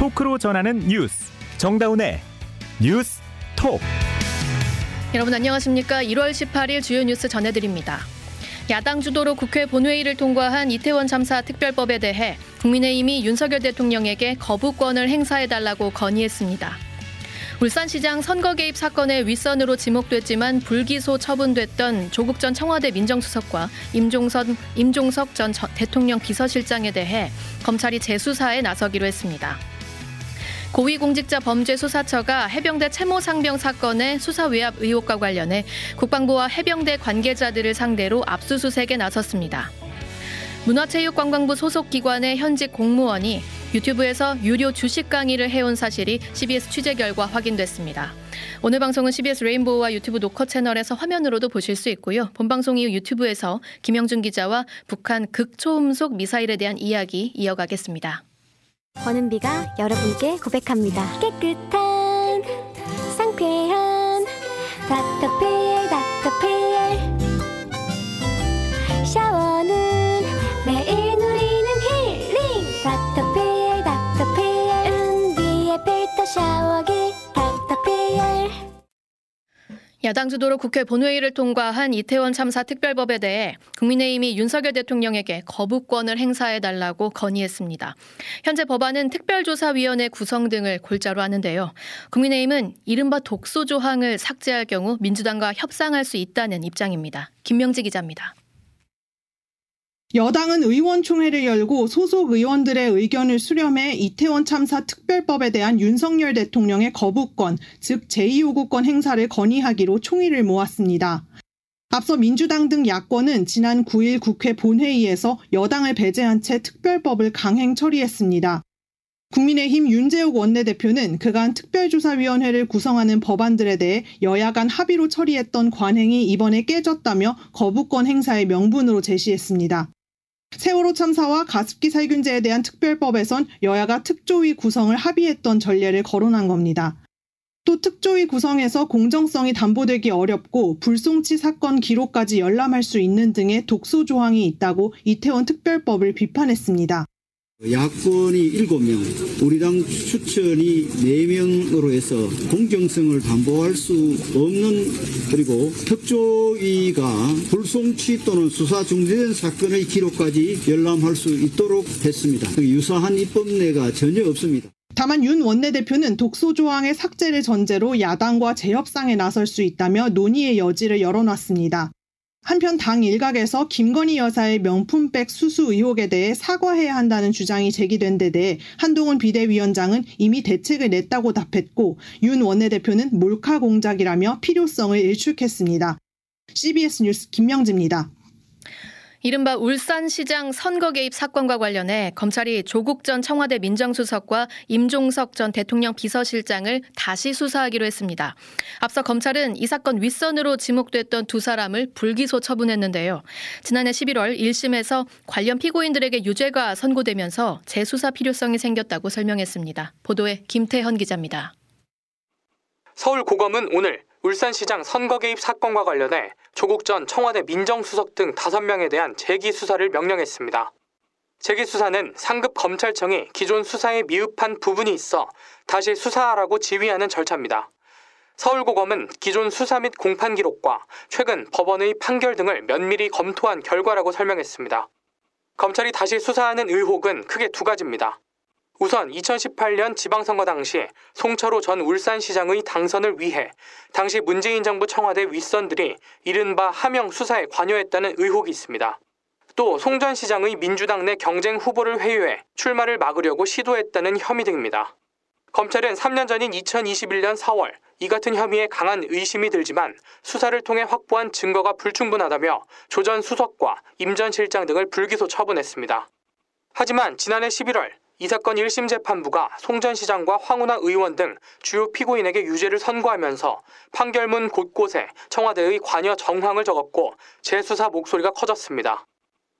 토크로 전하는 뉴스 정다운의 뉴스 톡 여러분 안녕하십니까? 1월 18일 주요 뉴스 전해드립니다. 야당 주도로 국회 본회의를 통과한 이태원 참사 특별법에 대해 국민의힘이 윤석열 대통령에게 거부권을 행사해달라고 건의했습니다. 울산시장 선거 개입 사건의 윗선으로 지목됐지만 불기소 처분됐던 조국 전 청와대 민정수석과 임종선, 임종석 전 대통령 비서실장에 대해 검찰이 재수사에 나서기로 했습니다. 고위공직자 범죄수사처가 해병대 채모 상병 사건의 수사 외압 의혹과 관련해 국방부와 해병대 관계자들을 상대로 압수수색에 나섰습니다. 문화체육관광부 소속 기관의 현직 공무원이 유튜브에서 유료 주식 강의를 해온 사실이 CBS 취재 결과 확인됐습니다. 오늘 방송은 CBS 레인보우와 유튜브 노커 채널에서 화면으로도 보실 수 있고요. 본방송 이후 유튜브에서 김영준 기자와 북한 극초음속 미사일에 대한 이야기 이어가겠습니다. 권은비가 여러분께 고백합니다. 깨끗한 상쾌한 닥터피 야당 주도로 국회 본회의를 통과한 이태원 참사 특별법에 대해 국민의힘이 윤석열 대통령에게 거부권을 행사해달라고 건의했습니다. 현재 법안은 특별조사위원회 구성 등을 골자로 하는데요. 국민의힘은 이른바 독소 조항을 삭제할 경우 민주당과 협상할 수 있다는 입장입니다. 김명지 기자입니다. 여당은 의원총회를 열고 소속 의원들의 의견을 수렴해 이태원 참사 특별법에 대한 윤석열 대통령의 거부권, 즉 제2요구권 행사를 건의하기로 총의를 모았습니다. 앞서 민주당 등 야권은 지난 9일 국회 본회의에서 여당을 배제한 채 특별법을 강행 처리했습니다. 국민의힘 윤재욱 원내대표는 그간 특별조사위원회를 구성하는 법안들에 대해 여야 간 합의로 처리했던 관행이 이번에 깨졌다며 거부권 행사의 명분으로 제시했습니다. 세월호 참사와 가습기 살균제에 대한 특별법에선 여야가 특조위 구성을 합의했던 전례를 거론한 겁니다. 또 특조위 구성에서 공정성이 담보되기 어렵고 불송치 사건 기록까지 열람할 수 있는 등의 독소 조항이 있다고 이태원 특별법을 비판했습니다. 야권이 7명, 우리 당 추천이 4명으로 해서 공정성을 담보할 수 없는 그리고 특조위가 불송치 또는 수사 중지된 사건의 기록까지 열람할 수 있도록 했습니다. 유사한 입법례가 전혀 없습니다. 다만 윤 원내대표는 독소 조항의 삭제를 전제로 야당과 재협상에 나설 수 있다며 논의의 여지를 열어놨습니다. 한편 당 일각에서 김건희 여사의 명품백 수수 의혹에 대해 사과해야 한다는 주장이 제기된 데 대해 한동훈 비대위원장은 이미 대책을 냈다고 답했고 윤 원내대표는 몰카 공작이라며 필요성을 일축했습니다. CBS 뉴스 김명지입니다. 이른바 울산시장 선거 개입 사건과 관련해 검찰이 조국 전 청와대 민정수석과 임종석 전 대통령 비서실장을 다시 수사하기로 했습니다. 앞서 검찰은 이 사건 윗선으로 지목됐던 두 사람을 불기소 처분했는데요. 지난해 11월 1심에서 관련 피고인들에게 유죄가 선고되면서 재수사 필요성이 생겼다고 설명했습니다. 보도에 김태현 기자입니다. 서울 고검은 오늘 울산시장 선거 개입 사건과 관련해 조국 전 청와대 민정수석 등 5명에 대한 재기 수사를 명령했습니다. 재기 수사는 상급 검찰청이 기존 수사에 미흡한 부분이 있어 다시 수사하라고 지휘하는 절차입니다. 서울고검은 기존 수사 및 공판 기록과 최근 법원의 판결 등을 면밀히 검토한 결과라고 설명했습니다. 검찰이 다시 수사하는 의혹은 크게 두 가지입니다. 우선 2018년 지방선거 당시 송철호 전 울산시장의 당선을 위해 당시 문재인 정부 청와대 윗선들이 이른바 하명 수사에 관여했다는 의혹이 있습니다. 또 송 전 시장의 민주당 내 경쟁 후보를 회유해 출마를 막으려고 시도했다는 혐의 등입니다. 검찰은 3년 전인 2021년 4월 이 같은 혐의에 강한 의심이 들지만 수사를 통해 확보한 증거가 불충분하다며 조 전 수석과 임 전 실장 등을 불기소 처분했습니다. 하지만 지난해 11월 이 사건 1심 재판부가 송 전 시장과 황운하 의원 등 주요 피고인에게 유죄를 선고하면서 판결문 곳곳에 청와대의 관여 정황을 적었고 재수사 목소리가 커졌습니다.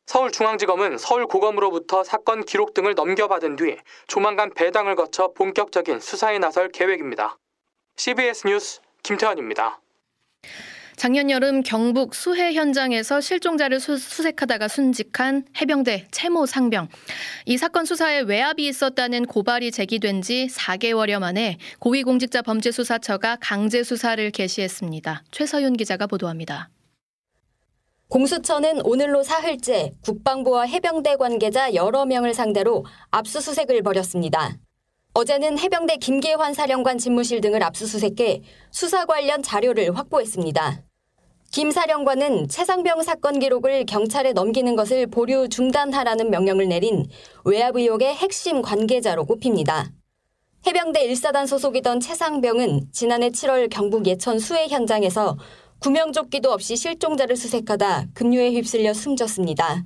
서울중앙지검은 서울고검으로부터 사건 기록 등을 넘겨받은 뒤 조만간 배당을 거쳐 본격적인 수사에 나설 계획입니다. CBS 뉴스 김태환입니다. 작년 여름 경북 수해 현장에서 실종자를 수, 색하다가 순직한 해병대 채모 상병. 이 사건 수사에 외압이 있었다는 고발이 제기된 지 4개월여 만에 고위공직자 범죄수사처가 강제 수사를 개시했습니다. 최서윤 기자가 보도합니다. 공수처는 오늘로 사흘째 국방부와 해병대 관계자 여러 명을 상대로 압수수색을 벌였습니다. 어제는 해병대 김계환 사령관 집무실 등을 압수수색해 수사 관련 자료를 확보했습니다. 김 사령관은 최상병 사건 기록을 경찰에 넘기는 것을 보류 중단하라는 명령을 내린 외압 의혹의 핵심 관계자로 꼽힙니다. 해병대 1사단 소속이던 최상병은 지난해 7월 경북 예천 수해 현장에서 구명조끼도 없이 실종자를 수색하다 급류에 휩쓸려 숨졌습니다.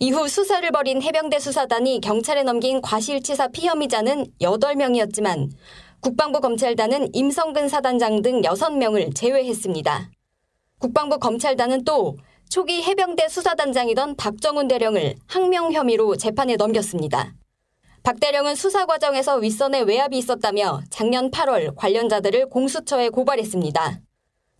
이후 수사를 벌인 해병대 수사단이 경찰에 넘긴 과실치사 피혐의자는 8명이었지만 국방부 검찰단은 임성근 사단장 등 6명을 제외했습니다. 국방부 검찰단은 또 초기 해병대 수사단장이던 박정훈 대령을 항명 혐의로 재판에 넘겼습니다. 박 대령은 수사 과정에서 윗선에 외압이 있었다며 작년 8월 관련자들을 공수처에 고발했습니다.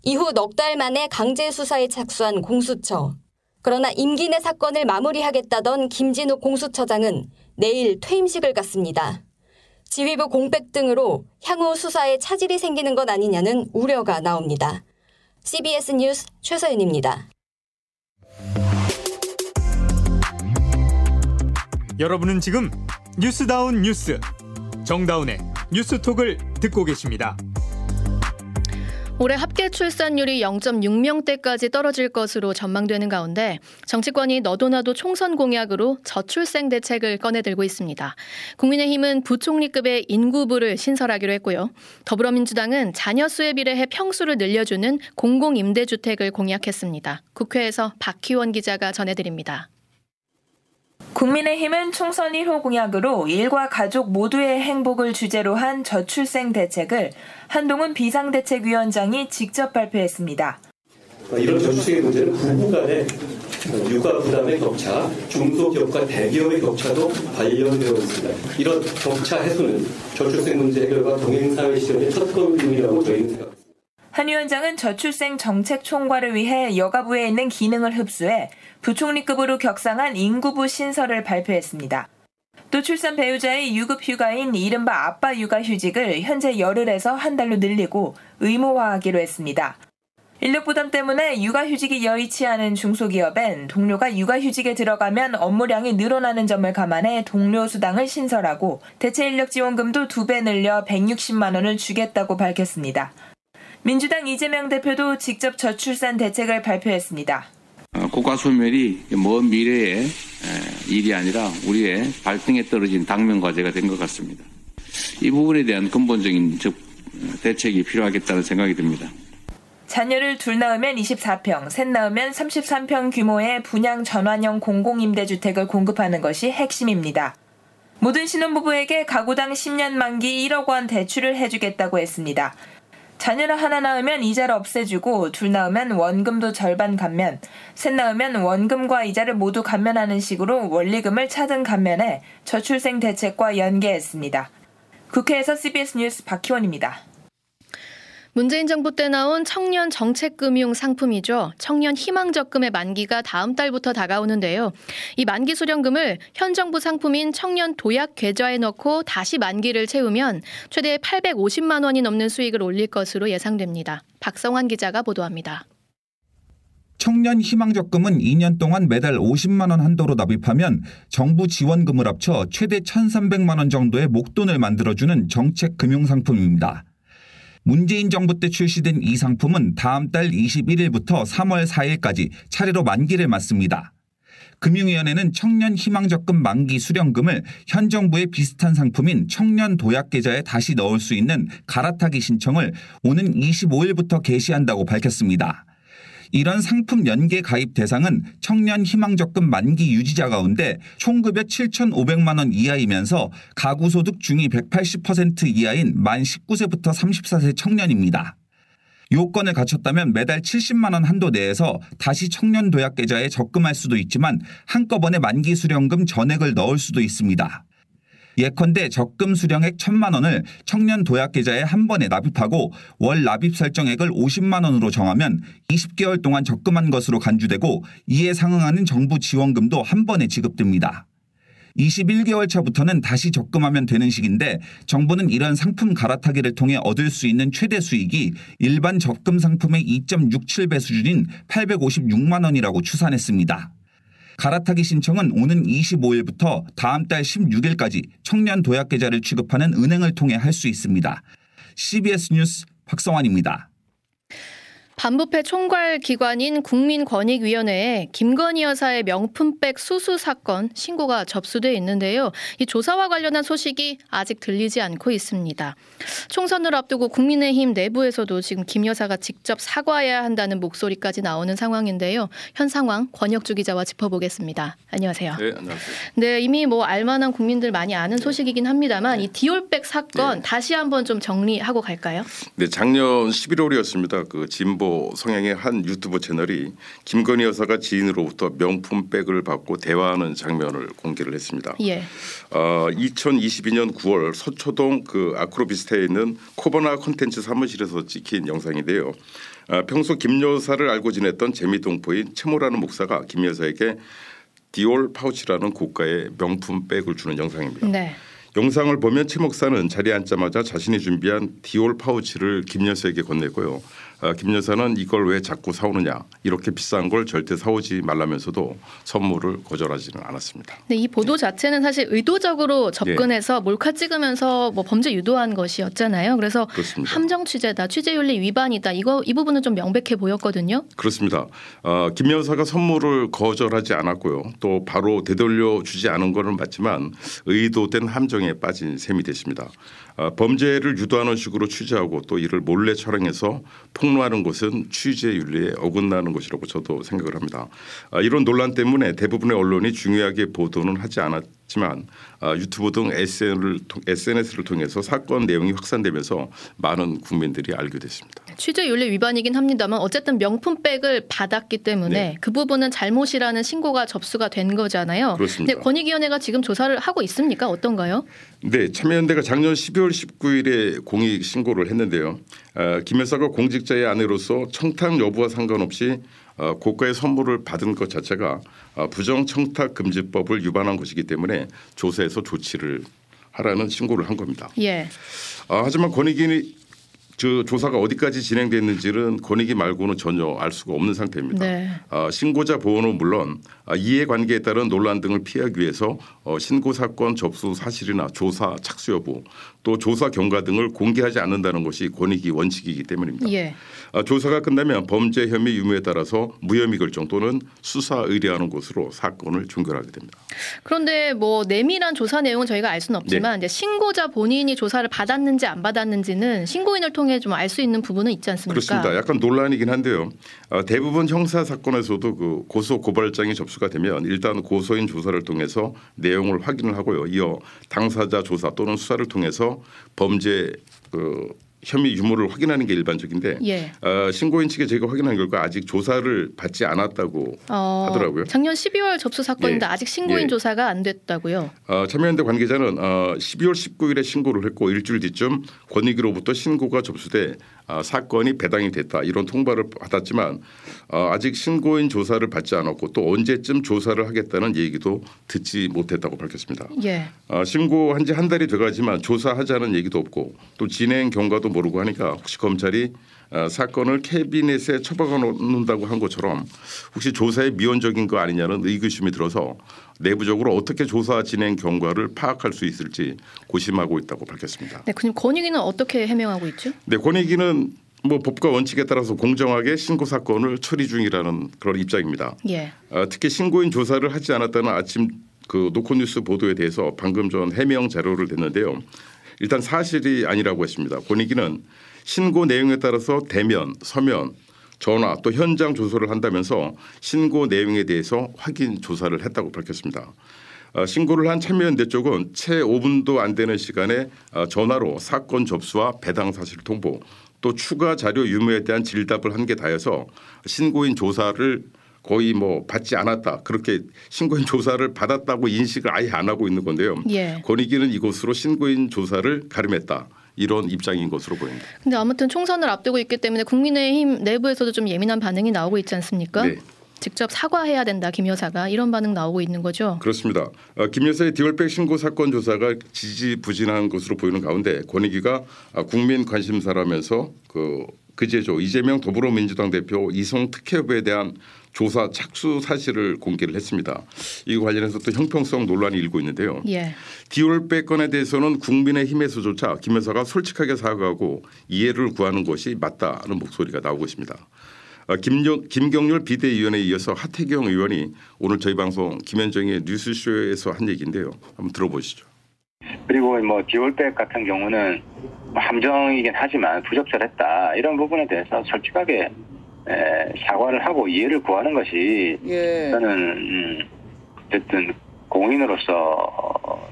이후 넉 달 만에 강제 수사에 착수한 공수처. 그러나 임기 내 사건을 마무리하겠다던 김진욱 공수처장은 내일 퇴임식을 갖습니다. 지휘부 공백 등으로 향후 수사에 차질이 생기는 것 아니냐는 우려가 나옵니다. CBS 뉴스 최서윤입니다. 여러분은 지금 뉴스다운 뉴스 정다운의 뉴스톡을 듣고 계십니다. 올해 합계 출산율이 0.6명대까지 떨어질 것으로 전망되는 가운데 정치권이 너도나도 총선 공약으로 저출생 대책을 꺼내들고 있습니다. 국민의힘은 부총리급의 인구부를 신설하기로 했고요. 더불어민주당은 자녀 수에 비례해 평수를 늘려주는 공공임대주택을 공약했습니다. 국회에서 박희원 기자가 전해드립니다. 국민의힘은 총선 1호 공약으로 일과 가족 모두의 행복을 주제로 한 저출생 대책을 한동훈 비상대책위원장이 직접 발표했습니다. 이런 저출생의 문제는 부부 간의 육아 부담의 격차, 중소기업과 대기업의 격차도 관련되어 있습니다. 이런 격차 해소는 저출생 문제 해결과 동행사회 실현의 첫 걸음이라고 저희는 생각합니다. 한 위원장은 저출생 정책 총괄을 위해 여가부에 있는 기능을 흡수해 부총리급으로 격상한 인구부 신설을 발표했습니다. 또 출산 배우자의 유급 휴가인 이른바 아빠 육아 휴직을 현재 열흘에서 한 달로 늘리고 의무화하기로 했습니다. 인력 부담 때문에 육아휴직이 여의치 않은 중소기업엔 동료가 육아휴직에 들어가면 업무량이 늘어나는 점을 감안해 동료 수당을 신설하고 대체 인력 지원금도 두 배 늘려 160만 원을 주겠다고 밝혔습니다. 민주당 이재명 대표도 직접 저출산 대책을 발표했습니다. 어, 국가 소멸이 먼 미래의 일이 아니라 우리의 발등에 떨어진 당면 과제가 된 것 같습니다. 이 부분에 대한 근본적인 대책이 필요하겠다는 생각이 듭니다. 자녀를 둘 낳으면 24평, 셋 낳으면 33평 규모의 분양 전환형 공공임대주택을 공급하는 것이 핵심입니다. 모든 신혼부부에게 가구당 10년 만기 1억 원 대출을 해주겠다고 했습니다. 자녀를 하나 낳으면 이자를 없애주고 둘 낳으면 원금도 절반 감면, 셋 낳으면 원금과 이자를 모두 감면하는 식으로 원리금을 차등 감면해 저출생 대책과 연계했습니다. 국회에서 CBS 뉴스 박희원입니다. 문재인 정부 때 나온 청년 정책금융 상품이죠. 청년 희망적금의 만기가 다음 달부터 다가오는데요. 이 만기 수령금을 현 정부 상품인 청년 도약 계좌에 넣고 다시 만기를 채우면 최대 850만 원이 넘는 수익을 올릴 것으로 예상됩니다. 박성환 기자가 보도합니다. 청년 희망적금은 2년 동안 매달 50만 원 한도로 납입하면 정부 지원금을 합쳐 최대 1,300만 원 정도의 목돈을 만들어주는 정책 금융 상품입니다. 문재인 정부 때 출시된 이 상품은 다음 달 21일부터 3월 4일까지 차례로 만기를 맞습니다. 금융위원회는 청년 희망적금 만기 수령금을 현 정부의 비슷한 상품인 청년 도약 계좌에 다시 넣을 수 있는 갈아타기 신청을 오는 25일부터 개시한다고 밝혔습니다. 이런 상품 연계 가입 대상은 청년 희망적금 만기 유지자 가운데 총급여 7,500만 원 이하이면서 가구 소득 중위 180% 이하인 만 19세부터 34세 청년입니다. 요건을 갖췄다면 매달 70만 원 한도 내에서 다시 청년 도약 계좌에 적금할 수도 있지만 한꺼번에 만기 수령금 전액을 넣을 수도 있습니다. 예컨대 적금 수령액 1천만 원을 청년 도약 계좌에 한 번에 납입하고 월 납입 설정액을 50만 원으로 정하면 20개월 동안 적금한 것으로 간주되고 이에 상응하는 정부 지원금도 한 번에 지급됩니다. 21개월 차부터는 다시 적금하면 되는 식인데 정부는 이런 상품 갈아타기를 통해 얻을 수 있는 최대 수익이 일반 적금 상품의 2.67배 수준인 856만 원이라고 추산했습니다. 갈아타기 신청은 오는 25일부터 다음 달 16일까지 청년 도약 계좌를 취급하는 은행을 통해 할 수 있습니다. CBS 뉴스 박성환입니다. 반부패 총괄 기관인 국민권익위원회에 김건희 여사의 명품백 수수 사건 신고가 접수돼 있는데요. 이 조사와 관련한 소식이 아직 들리지 않고 있습니다. 총선을 앞두고 국민의힘 내부에서도 지금 김 여사가 직접 사과해야 한다는 목소리까지 나오는 상황인데요. 현 상황 권혁주 기자와 짚어보겠습니다. 안녕하세요. 네, 안녕하세요. 네, 이미 뭐 알만한 국민들 많이 아는 소식이긴 합니다만 이 디올백 사건 네. 다시 한번 좀 정리하고 갈까요? 네, 작년 11월이었습니다. 그 진보 성향의 한 유튜브 채널이 김건희 여사가 지인으로부터 명품 백을 받고 대화하는 장면을 공개를 했습니다. 예. 어, 2022년 9월 서초동 그 아크로비스타에 있는 코버나 콘텐츠 사무실에서 찍힌 영상인데요. 아, 평소 김 여사를 알고 지냈던 재미동포인 최모라는 목사가 김 여사에게 디올 파우치라는 고가의 명품 백을 주는 영상입니다. 네. 영상을 보면 최 목사는 자리에 앉자마자 자신이 준비한 디올 파우치를 김 여사에게 건네고요. 아, 김 여사는 이걸 왜 자꾸 사오느냐 이렇게 비싼 걸 절대 사오지 말라면서도 선물을 거절하지는 않았습니다. 근데 이 보도 자체는 사실 의도적으로 접근해서 예. 몰카 찍으면서 뭐 범죄 유도한 것이었잖아요. 그래서 그렇습니다. 함정 취재다, 취재윤리 위반이다. 이거 이 부분은 좀 명백해 보였거든요. 그렇습니다. 어, 김 여사가 선물을 거절하지 않았고요. 또 바로 되돌려 주지 않은 것은 맞지만 의도된 함정에 빠진 셈이 됐습니다. 어, 범죄를 유도하는 식으로 취재하고 또 이를 몰래 촬영해서 폭로하는 것은 취재 윤리에 어긋나는 것이라고 저도 생각을 합니다. 아, 이런 논란 때문에 대부분의 언론이 중요하게 보도는 하지 않았 지만 아, 유튜브 등 SNS를, 통해서 사건 내용이 확산되면서 많은 국민들이 알게 됐습니다. 취재윤리 위반이긴 합니다만 어쨌든 명품백을 받았기 때문에 네. 그 부분은 잘못이라는 신고가 접수가 된 거잖아요. 그렇습니다. 근데 권익위원회가 지금 조사를 하고 있습니까? 어떤가요? 네, 참여연대가 작년 12월 19일에 공익 신고를 했는데요. 어, 김 여사가 공직자의 아내로서 청탁 여부와 상관없이 어, 고가의 선물을 받은 것 자체가 어, 부정 청탁 금지법을 위반한 것이기 때문에 조사에서 조치를 하라는 신고를 한 겁니다. 예. 아, 하지만 권익위 저 조사가 어디까지 진행됐는지는 권익위 말고는 전혀 알 수가 없는 상태입니다. 네. 아, 신고자 보호는 물론 아, 이해관계에 따른 논란 등을 피하기 위해서 어, 신고 사건 접수 사실이나 조사 착수 여부 또 조사 경과 등을 공개하지 않는다는 것이 권익위 원칙이기 때문입니다. 예. 아, 조사가 끝나면 범죄 혐의 유무에 따라서 무혐의 결정 또는 수사 의뢰하는 곳으로 사건을 종결하게 됩니다. 그런데 뭐 내밀한 조사 내용은 저희가 알 수는 없지만 이제 신고자 본인이 조사를 받았는지 안 받았는지는 신고인을 통해 좀 알 수 있는 부분은 있지 않습니까? 그렇습니다. 약간 논란이긴 한데요. 어, 대부분 형사 사건에서도 그 고소 고발장이 접수가 되면 일단 고소인 조사를 통해서 내용을 확인을 하고요. 이어 당사자 조사 또는 수사를 통해서 범죄 그 혐의 유무를 확인하는 게 일반적인데 예. 어, 신고인 측에 제가 확인한 결과 아직 조사를 받지 않았다고 어, 하더라고요. 작년 12월 접수 사건인데 예. 아직 신고인 예. 조사가 안 됐다고요. 어, 참여연대 관계자는 어, 12월 19일에 신고를 했고 일주일 뒤쯤 권익위로부터 신고가 접수돼 어, 사건이 배당이 됐다 이런 통보를 받았지만 어, 아직 신고인 조사를 받지 않았고 또 언제쯤 조사를 하겠다는 얘기도 듣지 못했다고 밝혔습니다. 예. 어, 신고한 지 한 달이 돼가지만 조사하자는 얘기도 없고 또 진행 경과도 모르고 하니까 혹시 검찰이 어, 사건을 캐비넷에 처박아 놓는다고 한 것처럼 혹시 조사에 미온적인 거 아니냐는 의구심이 들어서 내부적으로 어떻게 조사 진행 경과를 파악할 수 있을지 고심하고 있다고 밝혔습니다. 네, 그럼 권익위는 어떻게 해명하고 있죠? 네, 권익위는 뭐 법과 원칙에 따라서 공정하게 신고 사건을 처리 중이라는 그런 입장입니다. 예. 어, 특히 신고인 조사를 하지 않았다는 아침 그 노컷뉴스 보도에 대해서 방금 전 해명 자료를 냈는데요. 일단 사실이 아니라고 했습니다. 권익위는 신고 내용에 따라서 대면, 서면, 전화 또 현장 조사를 한다면서 신고 내용에 대해서 확인 조사를 했다고 밝혔습니다. 어, 신고를 한 참여연대 쪽은 채 5분도 안 되는 시간에 어, 전화로 사건 접수와 배당 사실 통보 또 추가 자료 유무에 대한 질답을 한 게 다여서 신고인 조사를 거의 뭐 받지 않았다 그렇게 신고인 조사를 받았다고 인식을 아예 안 하고 있는 건데요. 예. 권익위는 이곳으로 신고인 조사를 가름했다. 이런 입장인 것으로 보입니다. 근데 아무튼 총선을 앞두고 있기 때문에 국민의힘 내부에서도 좀 예민한 반응이 나오고 있지 않습니까? 네. 직접 사과해야 된다 김 여사가 이런 반응 나오고 있는 거죠. 그렇습니다. 어, 김 여사의 디올백 신고 사건 조사가 지지부진한 것으로 보이는 가운데 권익위가 아, 국민 관심사라면서 그 그제죠 이재명 더불어민주당 대표 이성 특혜업에 대한 조사 착수 사실을 공개를 했습니다. 이 관련해서 또 형평성 논란이 일고 있는데요. 예. 디올백 건에 대해서는 국민의힘에서조차 김 여사가 솔직하게 사과하고 이해를 구하는 것이 맞다는 목소리가 나오고 있습니다. 어, 김경률 비대위원회에 이어서 하태경 의원이 오늘 저희 방송 김현정의 뉴스쇼에서 한 얘기인데요. 한번 들어보시죠. 그리고 뭐 디올백 같은 경우는 뭐 함정이긴 하지만 부적절했다 이런 부분에 대해서 솔직하게 에, 사과를 하고 이해를 구하는 것이 예. 저는 음, 어쨌든 공인으로서 어,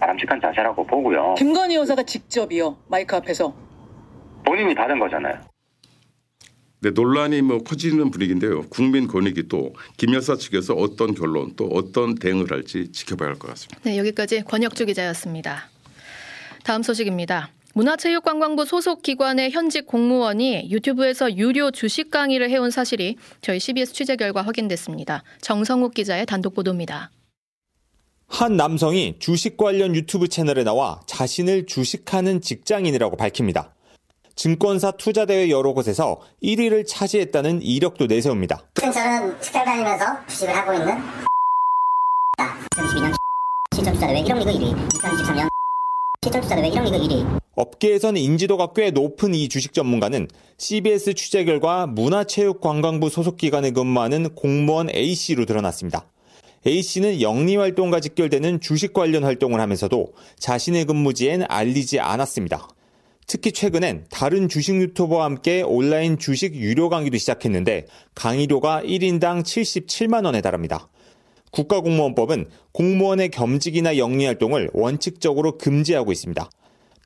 바람직한 자세라고 보고요. 김건희 여사가 직접이요 마이크 앞에서 본인이 받은 거잖아요. 네, 논란이 뭐 커지는 분위기인데요. 국민 권익위 또김 여사 측에서 어떤 결론 또 어떤 대응을 할지 지켜봐야 할 것 같습니다. 네, 여기까지 권혁주 기자였습니다. 다음 소식입니다. 문화체육관광부 소속 기관의 현직 공무원이 유튜브에서 유료 주식 강의를 해온 사실이 저희 CBS 취재 결과 확인됐습니다. 정성욱 기자의 단독 보도입니다. 한 남성이 주식 관련 유튜브 채널에 나와 자신을 주식하는 직장인이라고 밝힙니다. 증권사 투자대회 여러 곳에서 1위를 차지했다는 이력도 내세웁니다. 저는 식당 다니면서 주식을 하고 있는 2022년 실전투자대회 1억 리그 1위 2023년 실전투자대회 1억 리그 1위 업계에선 인지도가 꽤 높은 이 주식 전문가는 CBS 취재 결과 문화체육관광부 소속기관에 근무하는 공무원 A씨로 드러났습니다. A씨는 영리활동과 직결되는 주식 관련 활동을 하면서도 자신의 근무지엔 알리지 않았습니다. 특히 최근엔 다른 주식 유튜버와 함께 온라인 주식 유료 강의도 시작했는데 강의료가 1인당 77만 원에 달합니다. 국가공무원법은 공무원의 겸직이나 영리활동을 원칙적으로 금지하고 있습니다.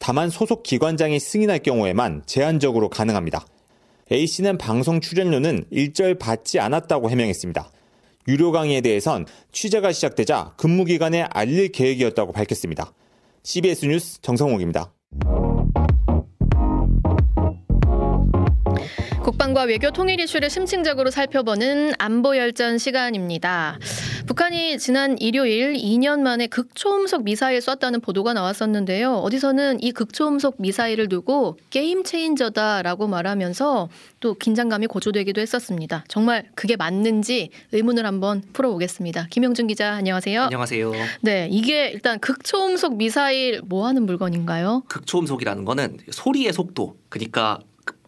다만 소속 기관장이 승인할 경우에만 제한적으로 가능합니다. A씨는 방송 출연료는 일절 받지 않았다고 해명했습니다. 유료 강의에 대해선 취재가 시작되자 근무 기간에 알릴 계획이었다고 밝혔습니다. CBS 뉴스 정성욱입니다. 국방과 외교 통일 이슈를 심층적으로 살펴보는 안보 열전 시간입니다. 북한이 지난 일요일 2년 만에 극초음속 미사일 쐈다는 보도가 나왔었는데요. 어디서는 이 극초음속 미사일을 두고 게임 체인저다라고 말하면서 또 긴장감이 고조되기도 했었습니다. 정말 그게 맞는지 의문을 한번 풀어보겠습니다. 김영준 기자 안녕하세요. 안녕하세요. 네, 이게 일단 극초음속 미사일 뭐 하는 물건인가요? 극초음속이라는 거는 소리의 속도, 그러니까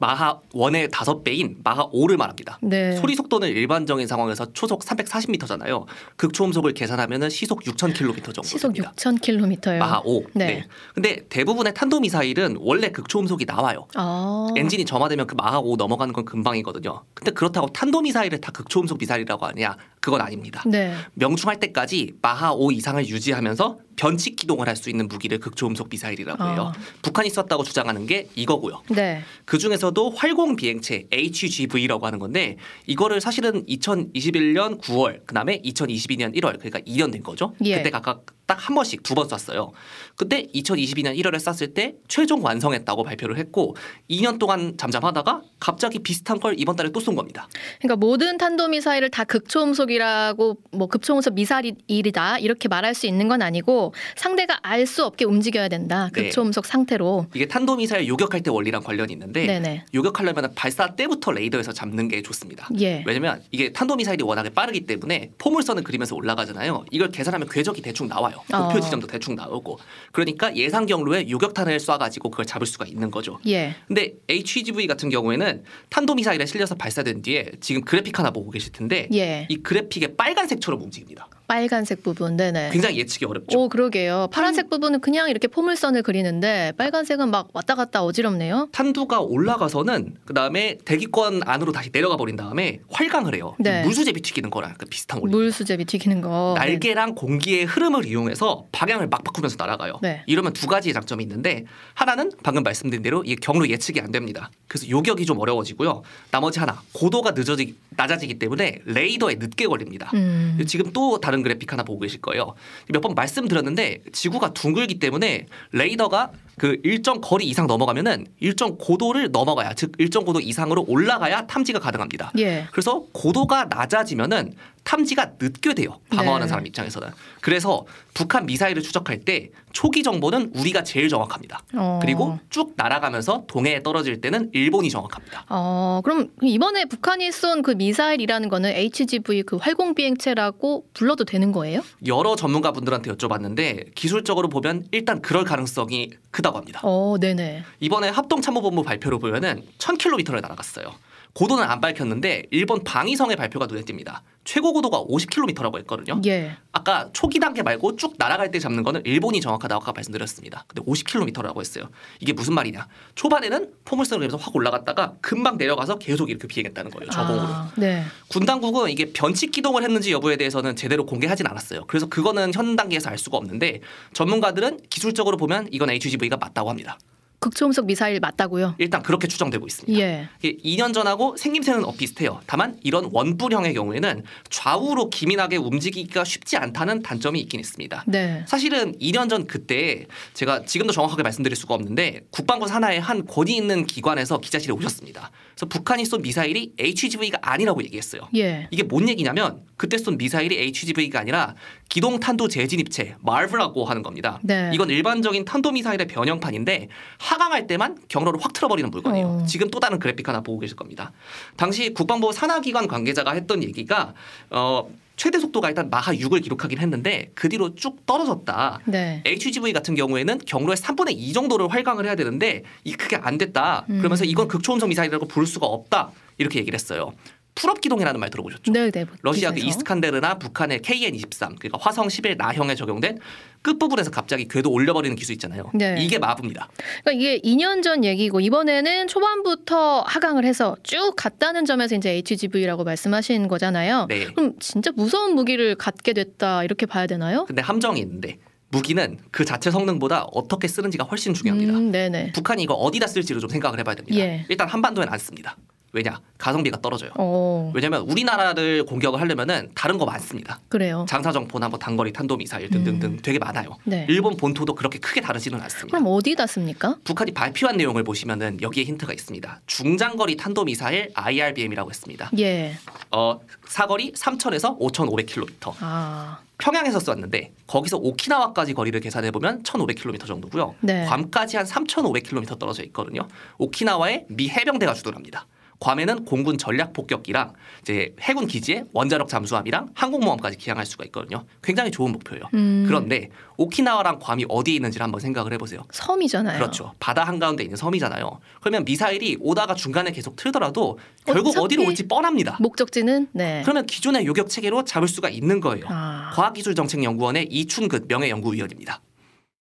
마하 1의 다섯 배인 마하 5를 말합니다. 네. 소리 속도는 일반적인 상황에서 초속 340m잖아요. 극초음속을 계산하면은 시속 6,000km 정도 시속 됩니다. 6,000km요. 마하 5. 네. 네. 근데 대부분의 탄도 미사일은 원래 극초음속이 나와요. 아. 엔진이 점화되면 그 마하 5 넘어가는 건 금방이거든요. 근데 그렇다고 탄도 미사일을 다 극초음속 미사일이라고 하냐? 그건 아닙니다. 네. 명중할 때까지 마하 5 이상을 유지하면서 변칙 기동을 할 수 있는 무기를 극초음속 미사일이라고 해요. 아. 북한이 썼다고 주장하는 게 이거고요. 네. 그 중에서도 활공 비행체 HGV라고 하는 건데 이거를 사실은 2021년 9월 그다음에 2022년 1월 그러니까 2년 된 거죠. 예. 그때 각각 딱 한 번씩 두번 쐈어요. 그때 2022년 1월에 쐈을 때 최종 완성했다고 발표를 했고 2년 동안 잠잠하다가 갑자기 비슷한 걸 이번 달에 또 쏜 겁니다. 그러니까 모든 탄도 미사일을 다 극초음속이라고 뭐 극초음속 미사일이다 이렇게 말할 수 있는 건 아니고 상대가 알 수 없게 움직여야 된다. 네. 극초음속 상태로. 이게 탄도 미사일 요격할 때 원리랑 관련이 있는데 네네. 요격하려면 발사 때부터 레이더에서 잡는 게 좋습니다. 예. 왜냐면 이게 탄도 미사일이 워낙에 빠르기 때문에 포물선을 그리면서 올라가잖아요. 이걸 계산하면 궤적이 대충 나와요. 목표 어. 지점도 대충 나오고. 그러니까 예상 경로에 요격탄을 쏴가지고 그걸 잡을 수가 있는 거죠. 예. 근데 HGV 같은 경우에는 탄도미사일에 실려서 발사된 뒤에 지금 그래픽 하나 보고 계실 텐데 예. 이 그래픽에 빨간색처럼 움직입니다. 빨간색 부분, 네네. 굉장히 예측이 어렵죠. 오, 그러게요. 파란색 부분은 그냥 이렇게 포물선을 그리는데 빨간색은 막 왔다 갔다 어지럽네요. 탄두가 올라가서는 그 다음에 대기권 안으로 다시 내려가 버린 다음에 활강을 해요. 네. 물수제비 튀기는 거랑 비슷한 원리. 물수제비 튀기는 거. 날개랑 공기의 흐름을 이용해서 방향을 막 바꾸면서 날아가요. 네. 이러면 두 가지의 장점이 있는데 하나는 방금 말씀드린 대로 이게 경로 예측이 안 됩니다. 그래서 요격이 좀 어려워지고요. 나머지 하나 고도가 늦어지 낮아지기 때문에 레이더에 늦게 걸립니다. 음. 지금 또 다른 그래픽 하나 보고 계실 거예요. 몇 번 말씀드렸는데 지구가 둥글기 때문에 레이더가 그 일정 거리 이상 넘어가면은 일정 고도를 넘어가야 즉 일정 고도 이상으로 올라가야 탐지가 가능합니다. 예. 그래서 고도가 낮아지면은 탐지가 늦게 돼요. 방어하는 네. 사람 입장에서는. 그래서 북한 미사일을 추적할 때 초기 정보는 우리가 제일 정확합니다. 어. 그리고 쭉 날아가면서 동해에 떨어질 때는 일본이 정확합니다. 어, 그럼 이번에 북한이 쏜 그 미사일이라는 거는 HGV 그 활공 비행체라고 불러도 되는 거예요? 여러 전문가분들한테 여쭤봤는데 기술적으로 보면 일단 그럴 가능성이 크다고 합니다. 어, 네네. 이번에 합동 참모본부 발표를 보면은 1000km를 날아갔어요. 고도는 안 밝혔는데 일본 방위성의 발표가 눈에 띕니다. 최고 고도가 50km라고 했거든요. 예. 아까 초기 단계 말고 쭉 날아갈 때 잡는 거는 일본이 정확하다고 아까 말씀드렸습니다. 근데 50km라고 했어요. 이게 무슨 말이냐? 초반에는 포물선을 그면서 확 올라갔다가 금방 내려가서 계속 이렇게 비행했다는 거예요. 저공으로. 아, 네. 군 당국은 이게 변칙 기동을 했는지 여부에 대해서는 제대로 공개하진 않았어요. 그래서 그거는 현 단계에서 알 수가 없는데 전문가들은 기술적으로 보면 이건 HGV가 맞다고 합니다. 극초음속 미사일 맞다고요? 일단 그렇게 추정되고 있습니다. 예. 이게 2년 전하고 생김새는 엇비슷해요. 다만 이런 원뿔형의 경우에는 좌우로 기민하게 움직이기가 쉽지 않다는 단점이 있긴 있습니다. 네. 사실은 2년 전 그때 제가 지금도 정확하게 말씀드릴 수가 없는데 국방부 산하의 한 권위 있는 기관에서 기자실에 오셨습니다. 그래서 북한이 쏜 미사일이 HGV가 아니라고 얘기했어요. 예. 이게 뭔 얘기냐면 그때 쏜 미사일이 HGV가 아니라 기동 탄도 재진입체 말브라고 하는 겁니다. 네. 이건 일반적인 탄도 미사일의 변형판인데 하강할 때만 경로를 확 틀어버리는 물건이에요. 어. 지금 또 다른 그래픽 하나 보고 계실 겁니다. 당시 국방부 산하기관 관계자가 했던 얘기가 어, 최대 속도가 일단 마하 6을 기록하긴 했는데 그 뒤로 쭉 떨어졌다. 네. HGV 같은 경우에는 경로의 3분의 2 정도를 활강을 해야 되는데 이 그게 안 됐다. 음. 그러면서 이건 극초음속 미사일이라고 부를 수가 없다. 이렇게 얘기를 했어요. 풀업 기동이라는 말 들어보셨죠? 네, 네. 러시아 그. 이스칸데르나 북한의 KN-23 그러니까 화성 11 나형에 적용된 끝부분에서 갑자기 궤도 올려버리는 기술 있잖아요. 네. 이게 마부입니다. 그러니까 이게 2년 전 얘기고 이번에는 초반부터 하강을 해서 쭉 갔다는 점에서 이제 HGV라고 말씀하신 거잖아요. 네. 그럼 진짜 무서운 무기를 갖게 됐다 이렇게 봐야 되나요? 근데 함정이 있는데 무기는 그 자체 성능보다 어떻게 쓰는지가 훨씬 중요합니다. 음, 네네. 북한이 이거 어디다 쓸지를 좀 생각을 해봐야 됩니다. 예. 일단 한반도에는 안 씁니다. 왜냐? 가성비가 떨어져요. 어, 왜냐하면 우리나라를 공격을 하려면은 다른 거 많습니다. 그래요. 장사 정포나 뭐 단거리 탄도 미사일 등등등 되게 많아요. 네. 일본 본토도 그렇게 크게 다르지는 않습니다. 그럼 어디다 씁니까? 북한이 발표한 내용을 보시면은 여기에 힌트가 있습니다. 중장거리 탄도 미사일 IRBM이라고 했습니다. 예. 어, 사거리 3,000에서 5,500km. 아, 평양에서 쐈는데 거기서 오키나와까지 거리를 계산해 보면 1,500km 정도고요. 네. 괌까지 한 3,500km 떨어져 있거든요. 오키나와에 미 해병대가 주둔합니다. 괌에는 공군 전략 폭격기랑 이제 해군 기지에 원자력 잠수함이랑 항공모함까지 기항할 수가 있거든요. 굉장히 좋은 목표예요. 음. 그런데 오키나와랑 괌이 어디에 있는지를 한번 생각을 해보세요. 섬이잖아요. 그렇죠. 바다 한가운데 있는 섬이잖아요. 그러면 미사일이 오다가 중간에 계속 틀더라도 결국 어디로 올지 뻔합니다. 목적지는 네. 그러면 기존의 요격 체계로 잡을 수가 있는 거예요. 아. 과학기술정책연구원의 이춘근 명예연구위원입니다.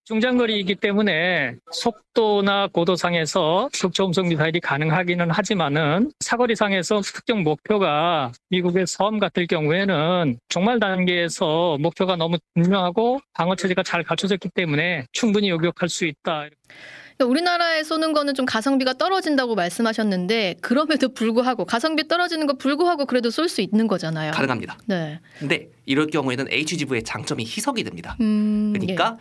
중장거리이기 때문에 속도나 고도상에서 극초음속 미사일이 가능하기는 하지만은 사거리상에서 특정 목표가 미국의 섬 같을 경우에는 종말 단계에서 목표가 너무 분명하고 방어 체제가 잘 갖춰졌기 때문에 충분히 요격할 수 있다. 그러니까 우리나라에 쏘는 거는 좀 가성비가 떨어진다고 말씀하셨는데 그럼에도 불구하고 가성비 떨어지는 거 불구하고 그래도 쏠 수 있는 거잖아요. 가능합니다. 네. 근데 이럴 경우에는 HGV의 장점이 희석이 됩니다. 음, 그러니까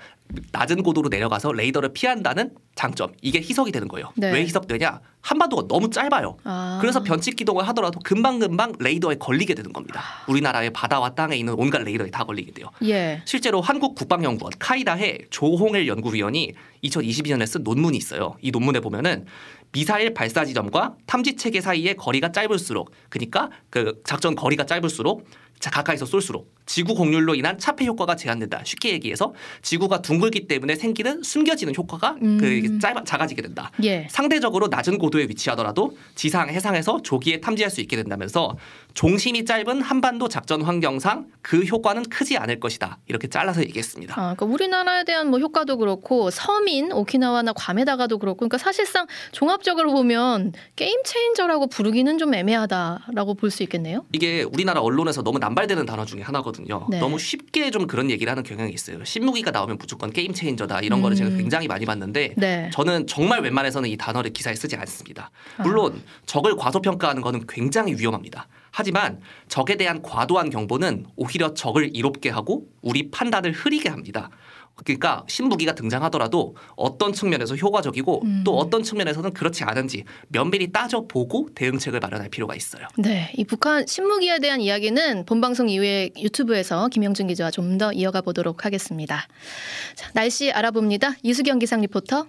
낮은 고도로 내려가서 레이더를 피한다는 장점 이게 희석이 되는 거예요. 네. 왜 희석되냐? 한반도가 너무 짧아요. 아. 그래서 변칙 기동을 하더라도 금방 금방 레이더에 걸리게 되는 겁니다. 우리나라의 바다와 땅에 있는 온갖 레이더에 다 걸리게 돼요. 예. 실제로 한국 국방연구원 카이다의 조홍일 연구위원이 2022년에 쓴 논문이 있어요. 이 논문에 보면은 미사일 발사 지점과 탐지 체계 사이의 거리가 짧을수록 그러니까 그 작전 거리가 짧을수록 자, 가까이서 쏠수록 지구 공률로 인한 차폐 효과가 제한된다. 쉽게 얘기해서 지구가 둥글기 때문에 생기는 숨겨지는 효과가 음. 그 짧아, 작아지게 된다. 예. 상대적으로 낮은 고도에 위치하더라도 지상 해상에서 조기에 탐지할 수 있게 된다면서 종심이 짧은 한반도 작전 환경상 그 효과는 크지 않을 것이다. 이렇게 잘라서 얘기했습니다. 아, 그러니까 우리나라에 대한 뭐 효과도 그렇고 서민 오키나와나 괌에다가도 그렇고 그러니까 사실상 종합적으로 보면 게임 체인저라고 부르기는 좀 애매하다라고 볼 수 있겠네요. 이게 우리나라 언론에서 너무 남발되는 단어 중에 하나거든요. 네. 너무 쉽게 좀 그런 얘기를 하는 경향이 있어요. 신무기가 나오면 무조건 게임 체인저다 이런 거를 제가 음. 굉장히 많이 봤는데 네. 저는 정말 웬만해서는 이 단어를 기사에 쓰지 않습니다. 물론 적을 과소평가하는 것은 굉장히 위험합니다. 하지만 적에 대한 과도한 경보는 오히려 적을 이롭게 하고 우리 판단을 흐리게 합니다. 그러니까 신무기가 등장하더라도 어떤 측면에서 효과적이고 음. 또 어떤 측면에서는 그렇지 않은지 면밀히 따져보고 대응책을 마련할 필요가 있어요. 네, 이 북한 신무기에 대한 이야기는 본 방송 이후에 유튜브에서 김영준 기자와 좀 더 이어가 보도록 하겠습니다. 자, 날씨 알아봅니다. 이수경 기상 리포터.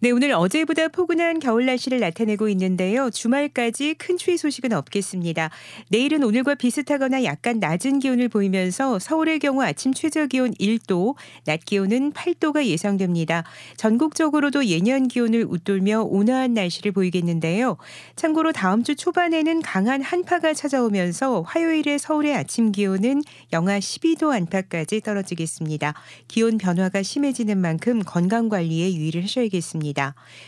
네, 오늘 어제보다 포근한 겨울 날씨를 나타내고 있는데요. 주말까지 큰 추위 소식은 없겠습니다. 내일은 오늘과 비슷하거나 약간 낮은 기온을 보이면서 서울의 경우 아침 최저 기온 1도, 낮 기온은 8도가 예상됩니다. 전국적으로도 예년 기온을 웃돌며 온화한 날씨를 보이겠는데요. 참고로 다음 주 초반에는 강한 한파가 찾아오면서 화요일에 서울의 아침 기온은 영하 12도 안팎까지 떨어지겠습니다. 기온 변화가 심해지는 만큼 건강 관리에 유의를 하셔야겠습니다.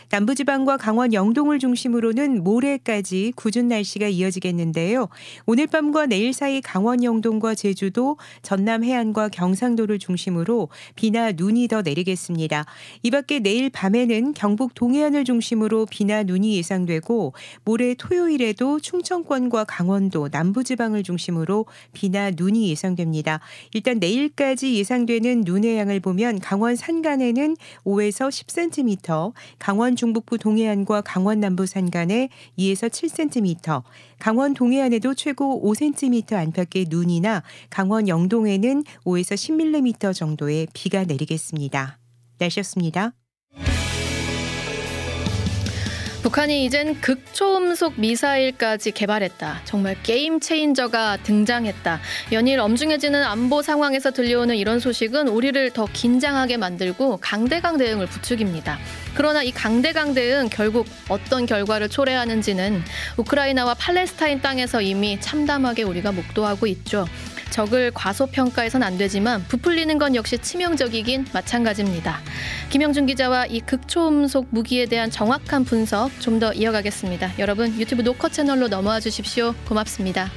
남부지방과 강원 영동을 중심으로는 모레까지 궂은 날씨가 이어지겠는데요. 오늘 밤과 내일 사이 강원 영동과 제주도, 전남 해안과 경상도를 중심으로 비나 눈이 더 내리겠습니다. 이 밖에 내일 밤에는 경북 동해안을 중심으로 비나 눈이 예상되고 모레 토요일에도 충청권과 강원도, 남부지방을 중심으로 비나 눈이 예상됩니다. 일단 내일까지 예상되는 눈의 양을 보면 강원 산간에는 5에서 10cm, 강원 중북부 동해안과 강원 남부 산간에 2에서 7cm, 강원 동해안에도 최고 5cm 안팎의 눈이나 강원 영동에는 5에서 10mm 정도의 비가 내리겠습니다. 날씨였습니다. 북한이 이젠 극초음속 미사일까지 개발했다. 정말 게임 체인저가 등장했다. 연일 엄중해지는 안보 상황에서 들려오는 이런 소식은 우리를 더 긴장하게 만들고 강대강 대응을 부추깁니다. 그러나 이 강대강 대응 결국 어떤 결과를 초래하는지는 우크라이나와 팔레스타인 땅에서 이미 참담하게 우리가 목도하고 있죠. 적을 과소평가해선 안 되지만 부풀리는 건 역시 치명적이긴 마찬가지입니다. 김영준 기자와 이 극초음속 무기에 대한 정확한 분석 좀 더 이어가겠습니다. 여러분 유튜브 노커 채널로 넘어와 주십시오. 고맙습니다.